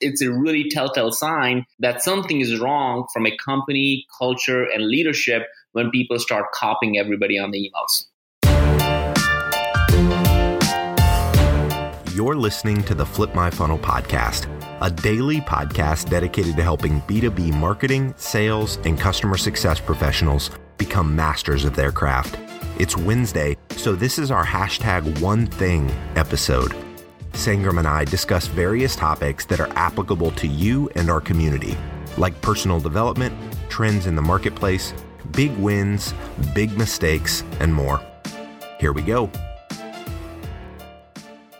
it's a really telltale sign that something is wrong from a company culture and leadership when people start copying everybody on the emails. You're listening to the Flip My Funnel podcast, a daily podcast dedicated to helping B2B marketing, sales, and customer success professionals become masters of their craft. It's Wednesday, so this is our hashtag one thing episode. Sangram and I discuss various topics that are applicable to you and our community, like personal development, trends in the marketplace, big wins, big mistakes, and more. Here we go.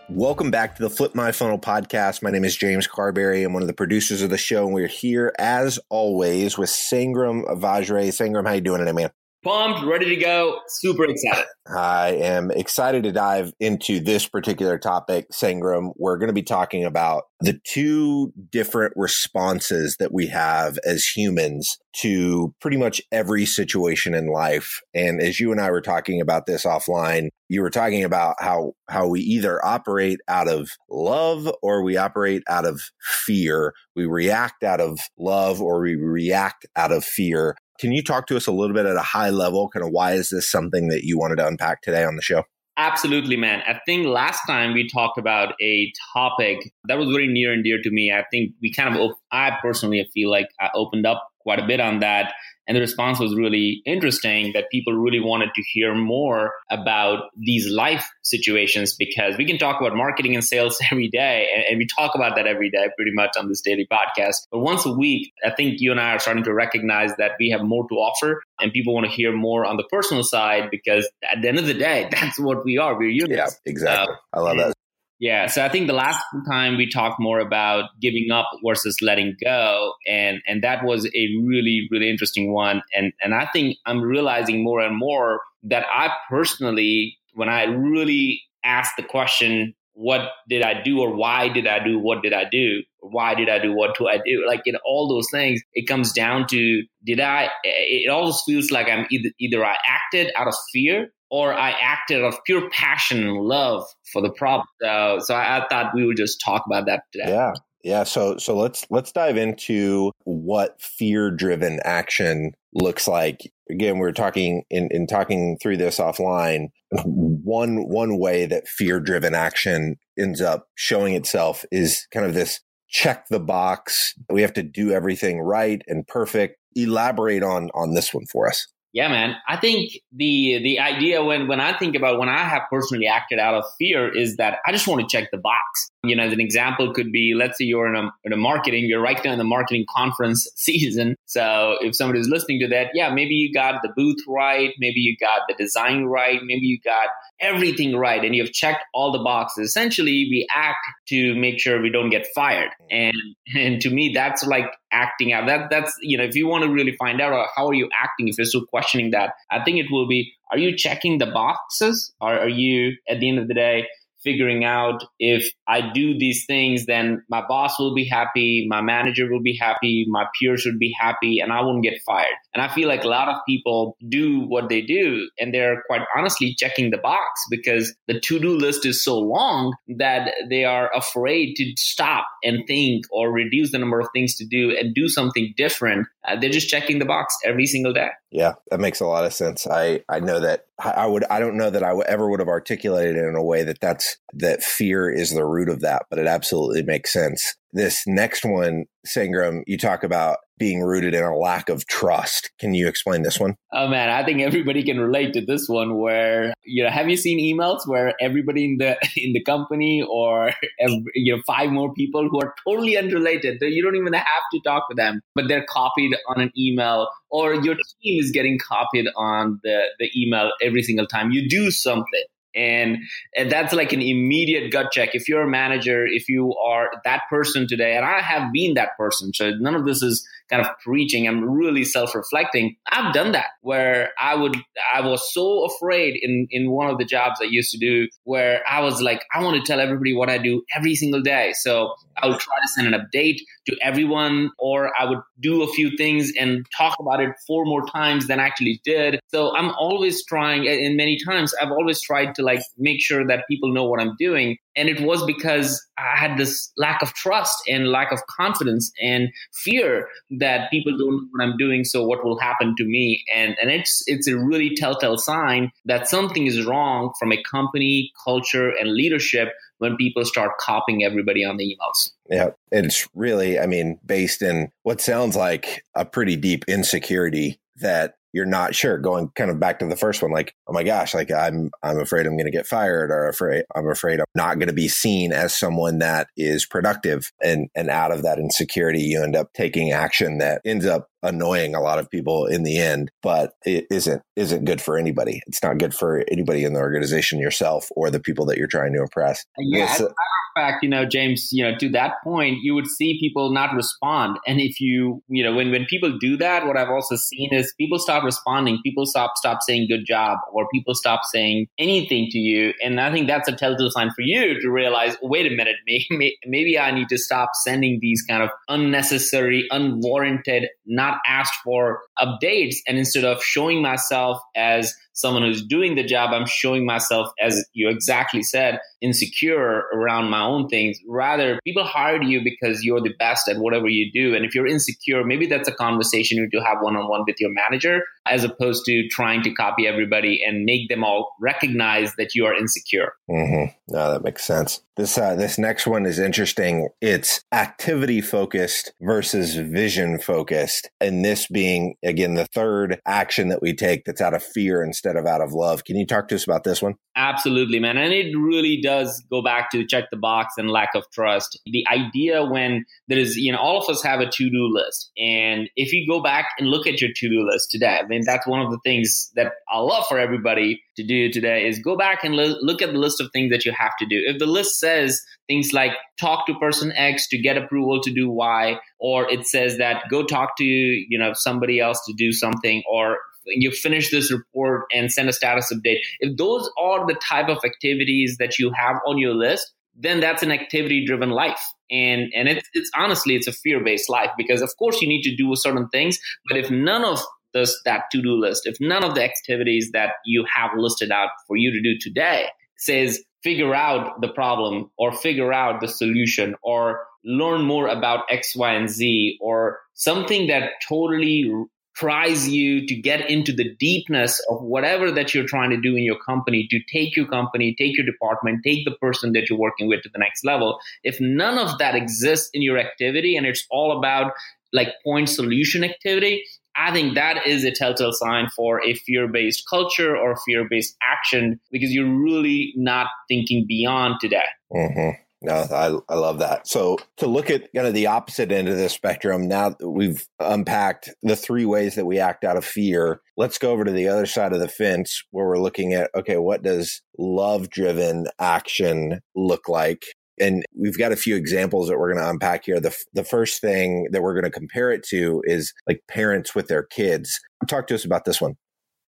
Welcome back to the Flip My Funnel podcast. My name is James Carbary. I'm one of the producers of the show, and we're here as always with Sangram Vajre. Sangram, how you doing today, man? Pumped, ready to go, super excited. I am excited to dive into this particular topic, Sangram. We're going to be talking about the two different responses that we have as humans to pretty much every situation in life. And as you and I were talking about this offline, you were talking about how how we either operate out of love or we operate out of fear. We react out of love or we react out of fear. Can you talk to us a little bit at a high level? Kind of why is this something that you wanted to unpack today on the show? Absolutely, man. I think last time we talked about a topic that was very near and dear to me. I think we kind of, I personally feel like I opened up quite a bit on that and the response was really interesting that people really wanted to hear more about these life situations because we can talk about marketing and sales every day. And, and we talk about that every day pretty much on this daily podcast. But once a week, I think you and I are starting to recognize that we have more to offer and people want to hear more on the personal side because at the end of the day, that's what we are. We're humans. Yeah, exactly. Uh, I love that. Yeah, so I think the last time we talked more about giving up versus letting go, and and that was a really really interesting one, and and I think I'm realizing more and more that I personally, when I really ask the question, what did I do, or why did I do, what did I do, why did I do, what do I do, like in all those things, it comes down to did I? It always feels like I'm either either I acted out of fear or I acted of pure passion and love for the problem. So, so I, thought we would just talk about that today. Yeah. Yeah, so so let's let's dive into what fear-driven action looks like. Again, we are talking in, in talking through this offline. One one way that fear-driven action ends up showing itself is kind of this check the box. We have to do everything right and perfect. Elaborate on on this one for us. Yeah, man. I think the the idea when when I think about when I have personally acted out of fear is that I just want to check the box. You know, as an example could be, let's say you're in a, in a marketing, you're right now in the marketing conference season. So if somebody's listening to that, yeah, maybe you got the booth right, maybe you got the design right, maybe you got everything right and you've checked all the boxes. Essentially, we act to make sure we don't get fired. And and to me, that's like acting out. That that's you know, if you want to really find out uh, how are you acting, if you're still questioning that, I think it will be: Are you checking the boxes, or are you at the end of the day? Figuring out if I do these things, then my boss will be happy, my manager will be happy, my peers would be happy, and I won't get fired. And I feel like a lot of people do what they do, and they're quite honestly checking the box because the to do list is so long that they are afraid to stop and think or reduce the number of things to do and do something different. Uh, they're just checking the box every single day. Yeah, that makes a lot of sense. I I know that I would I don't know that I ever would have articulated it in a way that that's that fear is the root of that, but it absolutely makes sense. This next one, Sangram, you talk about being rooted in a lack of trust. Can you explain this one? Oh man, I think everybody can relate to this one. Where you know, have you seen emails where everybody in the in the company or every, you know five more people who are totally unrelated, you don't even have to talk to them, but they're copied on an email, or your team is getting copied on the the email every single time you do something and, and that's like an immediate gut check. If you're a manager, if you are that person today, and I have been that person, so none of this is kind of preaching. I'm really self-reflecting. I've done that where I would, I was so afraid in, in one of the jobs I used to do where I was like, I want to tell everybody what I do every single day. So I would try to send an update to everyone, or I would do a few things and talk about it four more times than I actually did. So I'm always trying, and many times I've always tried to like make sure that people know what I'm doing. And it was because I had this lack of trust and lack of confidence and fear that people don't know what I'm doing. So what will happen to me? And, and it's, it's a really telltale sign that something is wrong from a company culture and leadership when people start copying everybody on the emails. Yeah. It's really, I mean, based in what sounds like a pretty deep insecurity that you're not sure going kind of back to the first one like oh my gosh like i'm i'm afraid i'm going to get fired or afraid i'm afraid i'm not going to be seen as someone that is productive. And and out of that insecurity you end up taking action that ends up annoying a lot of people in the end but it isn't isn't good for anybody. It's not good for anybody in the organization yourself or the people that you're trying to impress. Yeah as a matter of fact you know james you know to that point you would see people not respond. And if you you know when when people do that what i've also seen is people stop responding. People stop stop saying good job or people stop saying anything to you. And i think that's a telltale sign for you to realize wait a minute maybe, maybe i need to stop sending these kind of unnecessary unwarranted not asked for updates. And instead of showing myself as someone who's doing the job, I'm showing myself, as you exactly said, insecure around my own things. Rather, people hired you because you're the best at whatever you do. And if you're insecure, maybe that's a conversation you need to have one on one with your manager, as opposed to trying to copy everybody and make them all recognize that you are insecure. Mm-hmm. No, that makes sense. This uh, this next one is interesting. It's activity focused versus vision focused, and this being again the third action that we take that's out of fear instead of out of love. Can you talk to us about this one? Absolutely, man. And it really does go back to check the box and lack of trust. The idea when there is, you know, all of us have a to do list. And if you go back and look at your to do list today, I mean, that's one of the things that I love for everybody to do today is go back and lo- look at the list of things that you have to do. If the list says things like talk to person X to get approval to do Y, or it says that go talk to, you know, somebody else to do something, or you finish this report and send a status update. If those are the type of activities that you have on your list, then that's an activity driven life. And and it's it's honestly it's a fear based life because of course you need to do certain things, but if none of this that to do list, if none of the activities that you have listed out for you to do today says figure out the problem or figure out the solution or learn more about X, Y, and Z or something that totally tries you to get into the deepness of whatever that you're trying to do in your company to take your company, take your department, take the person that you're working with to the next level. If none of that exists in your activity and it's all about like point solution activity, I think that is a telltale sign for a fear based culture or fear based action because you're really not thinking beyond today. Mm-hmm. No, I, I love that. So to look at kind of the opposite end of the spectrum, now that we've unpacked the three ways that we act out of fear, let's go over to the other side of the fence where we're looking at, okay, what does love driven action look like? And we've got a few examples that we're going to unpack here. The, the first thing that we're going to compare it to is like parents with their kids. Talk to us about this one.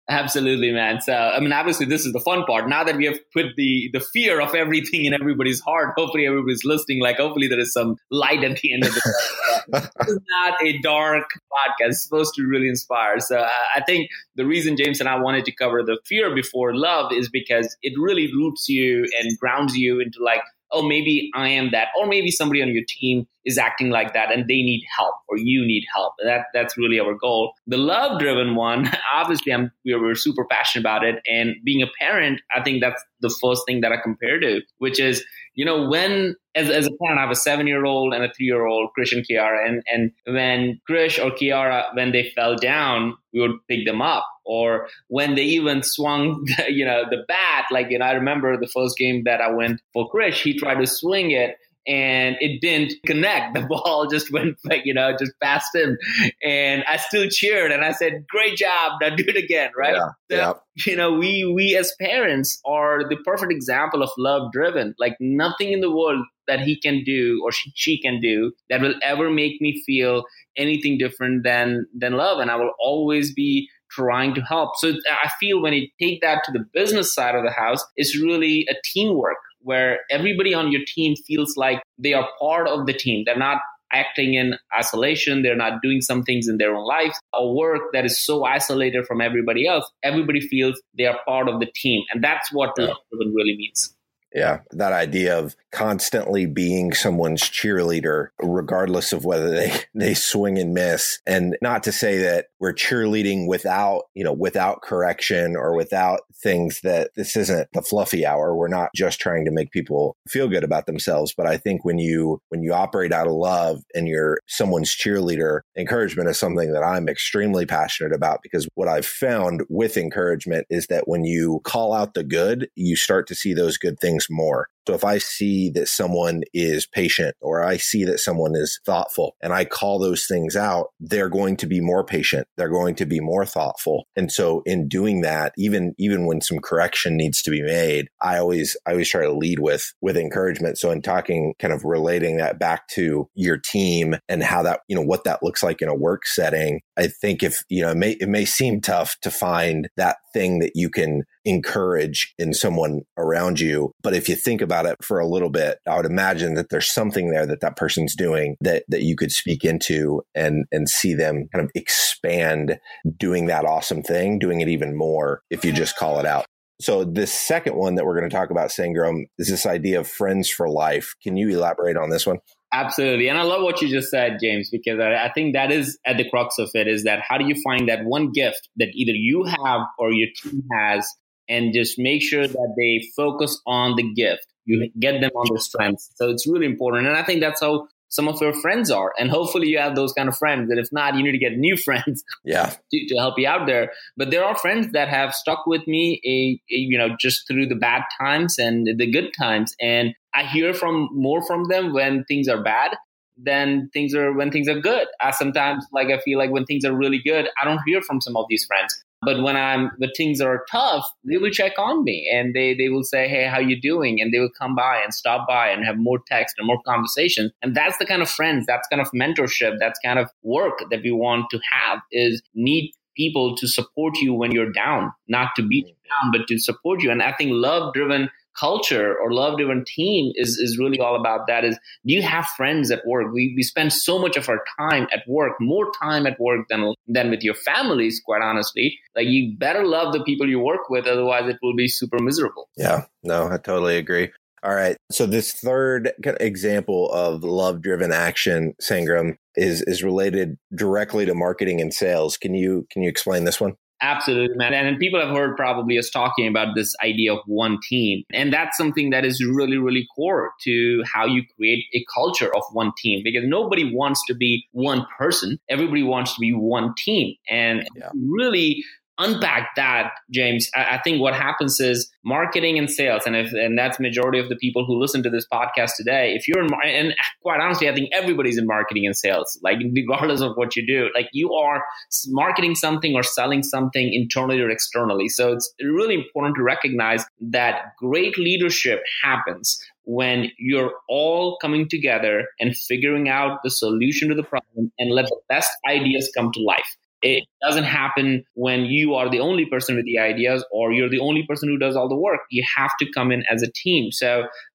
Absolutely, man. So, I mean, obviously, this is the fun part. Now that we have put the the fear of everything in everybody's heart, hopefully, everybody's listening. Like, hopefully, there is some light at the end of the. this is not a dark podcast. It's supposed to really inspire. So, uh, I think the reason James and I wanted to cover the fear before love is because it really roots you and grounds you into like oh, maybe I am that, or maybe somebody on your team is acting like that and they need help or you need help. That that's really our goal. The love driven one, obviously, I'm we're, we're super passionate about it. And being a parent, I think that's the first thing that I compare to, which is you know, when as, as a parent, I have a seven year old and a three year old, Krish and Kiara, and and when Krish or Kiara, when they fell down, we would pick them up, or when they even swung, the, you know, the bat. Like you know, I remember the first game that I went for Krish, he tried to swing it, and it didn't connect. The ball just went, you know, just past him. And I still cheered and I said, great job. Now do it again. Right. Yeah, so, yeah. You know, we, we as parents are the perfect example of love driven. Like nothing in the world that he can do or she, she can do that will ever make me feel anything different than, than love. And I will always be trying to help. So I feel when you take that to the business side of the house, it's really a teamwork where everybody on your team feels like they are part of the team. They're not acting in isolation. They're not doing some things in their own lives. A work that is so isolated from everybody else, everybody feels they are part of the team. And that's what yeah. love driven really means. Yeah, that idea of constantly being someone's cheerleader, regardless of whether they, they swing and miss. And not to say that we're cheerleading without, you know, without correction or without things that this isn't the fluffy hour. We're not just trying to make people feel good about themselves. But I think when you, when you operate out of love and you're someone's cheerleader, encouragement is something that I'm extremely passionate about because what I've found with encouragement is that when you call out the good, you start to see those good things more. So if I see that someone is patient or I see that someone is thoughtful and I call those things out, they're going to be more patient. They're going to be more thoughtful. And so in doing that, even, even when some correction needs to be made, I always, I always try to lead with, with encouragement. So in talking, kind of relating that back to your team and how that, you know, what that looks like in a work setting, I think if, you know, it may, it may seem tough to find that thing that you can encourage in someone around you. But if you think about it for a little bit, I would imagine that there's something there that that person's doing that, that you could speak into and, and see them kind of expand doing that awesome thing, doing it even more if you just call it out. So this second one that we're going to talk about, Sangram, is this idea of friends for life. Can you elaborate on this one? Absolutely. And I love what you just said, James, because I, think that is at the crux of it is that how do you find that one gift that either you have or your team has and just make sure that they focus on the gift. You get them on their strengths. So it's really important. And I think that's how some of your friends are. And hopefully you have those kind of friends. And if not, you need to get new friends yeah. to, to help you out there. But there are friends that have stuck with me, a, a, you know, just through the bad times and the good times. And I hear from more from them when things are bad than things are when things are good. I sometimes like I feel like when things are really good, I don't hear from some of these friends. But when I'm when things are tough, they will check on me and they they will say, "Hey, how you doing?" And they will come by and stop by and have more text and more conversations. And that's the kind of friends, that's kind of mentorship, that's kind of work that we want to have. Is need people to support you when you're down, not to beat you down, but to support you. And I think love driven culture or love driven team is, is really all about that is do you have friends at work? We, we spend so much of our time at work more time at work than than with your families quite honestly. Like you better love the people you work with otherwise it will be super miserable. Yeah. No i totally agree. All right. So this third example of love driven action sangram is is related directly to marketing and sales. Can you can you explain this one Absolutely, man. And people have heard probably us talking about this idea of one team. And that's something that is really, really core to how you create a culture of one team because nobody wants to be one person. Everybody wants to be one team. And yeah. really unpack that, James, I, I, think what happens is marketing and sales, and if and that's majority of the people who listen to this podcast today. If you're in, and quite honestly, I think everybody's in marketing and sales, like regardless of what you do, like you are marketing something or selling something internally or externally. So it's really important to recognize that great leadership happens when you're all coming together and figuring out the solution to the problem and let the best ideas come to life. It doesn't happen when you are the only person with the ideas or you're the only person who does all the work. You have to come in as a team. So,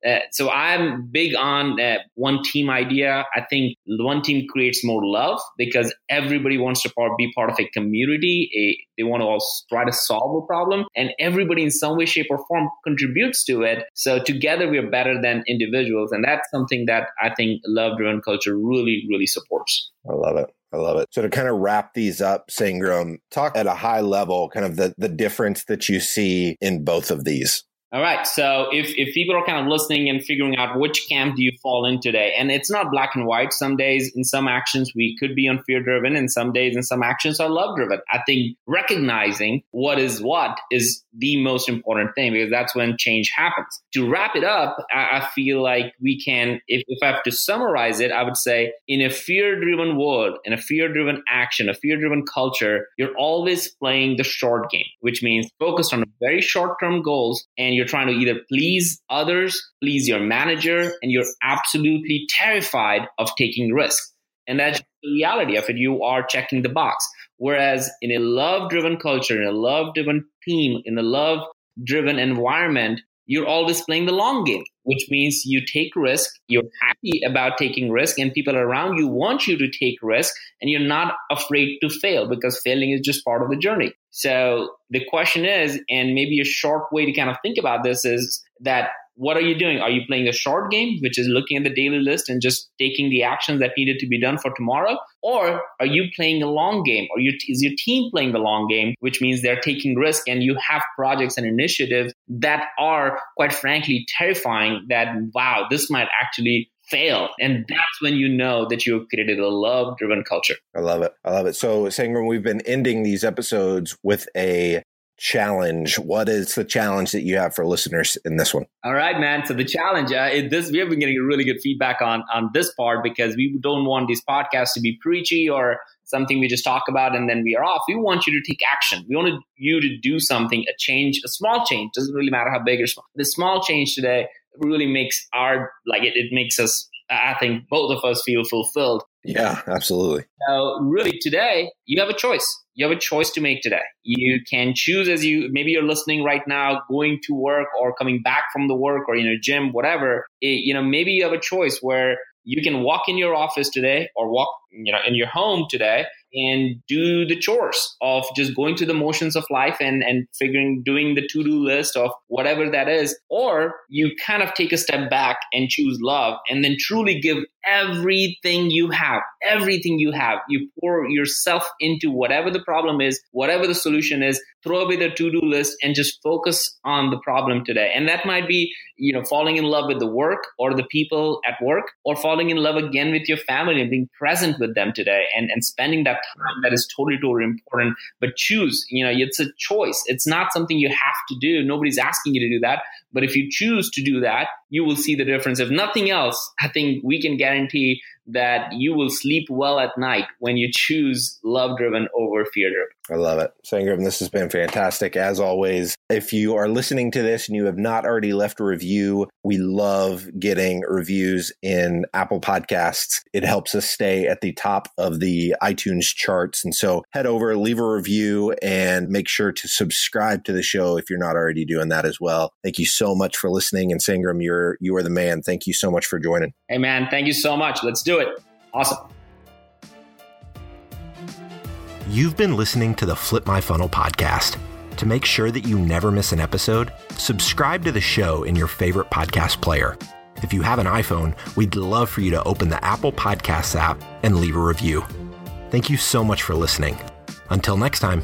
uh, so I'm big on uh, one team idea. I think one team creates more love because everybody wants to be part of a community. A, they want to all try to solve a problem, and everybody in some way, shape, or form contributes to it. So together, we are better than individuals, and that's something that I think love-driven culture really, really supports. I love it. I love it. So to kind of wrap these up, Sangram, talk at a high level, kind of the, the difference that you see in both of these. All right. So if, if people are kind of listening and figuring out which camp do you fall in today, and it's not black and white. Some days in some actions we could be on fear driven, and some days in some actions are love driven. I think recognizing what is what is the most important thing because that's when change happens. To wrap it up, I, I feel like we can, if, if I have to summarize it, I would say in a fear driven world, in a fear driven action, a fear driven culture, you're always playing the short game, which means focused on very short term goals and you're trying to either please others, please your manager, and you're absolutely terrified of taking risks. And that's the reality of it. You are checking the box. Whereas in a love driven culture, in a love driven team, in a love driven environment, you're always playing the long game, which means you take risk, you're happy about taking risk, and people around you want you to take risk, and you're not afraid to fail because failing is just part of the journey. So the question is, and maybe a short way to kind of think about this is that what are you doing? Are you playing a short game, which is looking at the daily list and just taking the actions that needed to be done for tomorrow? Or are you playing a long game? Or you, is your team playing the long game, which means they're taking risk and you have projects and initiatives that are, quite frankly, terrifying that, wow, this might actually fail. And that's when you know that you've created a love driven culture. I love it. I love it. So, Sangram, we've been ending these episodes with a challenge. What is the challenge that you have for listeners in this one? All right, man. So the challenge, uh, this we have been getting really good feedback on on this part because we don't want these podcasts to be preachy or something we just talk about and then we are off. We want you to take action. We want you to do something, a change, a small change. Doesn't really matter how big or small. The small change today really makes our like it, it makes us. I think both of us feel fulfilled. Yeah, absolutely. So really today you have a choice you have a choice to make today. You can choose as you maybe you're listening right now, going to work or coming back from the work or in a gym, whatever. It, you know, maybe you have a choice where you can walk in your office today or walk, you know, in your home today and do the chores of just going through the motions of life and, and figuring, doing the to do list of whatever that is. Or you kind of take a step back and choose love and then truly give everything you have, everything you have. You pour yourself into whatever the problem is, whatever the solution is, throw away the to-do list and just focus on the problem today. And that might be, you know, falling in love with the work or the people at work or falling in love again with your family and being present with them today and, and spending that time that is totally, totally important. But choose, you know, it's a choice. It's not something you have to do. Nobody's asking you to do that. But if you choose to do that, you will see the difference. If nothing else, I think we can guarantee that you will sleep well at night when you choose love driven over fear driven. I love it. Sangram, this has been fantastic. As always, if you are listening to this and you have not already left a review, we love getting reviews in Apple Podcasts. It helps us stay at the top of the iTunes charts. And so head over, leave a review, and make sure to subscribe to the show if you're not already doing that as well. Thank you so much for listening. And Sangram, you're you are the man. Thank you so much for joining. Hey man, thank you so much. Let's do it. Awesome. You've been listening to the Flip My Funnel podcast. To make sure that you never miss an episode, subscribe to the show in your favorite podcast player. If you have an iPhone, we'd love for you to open the Apple Podcasts app and leave a review. Thank you so much for listening. Until next time.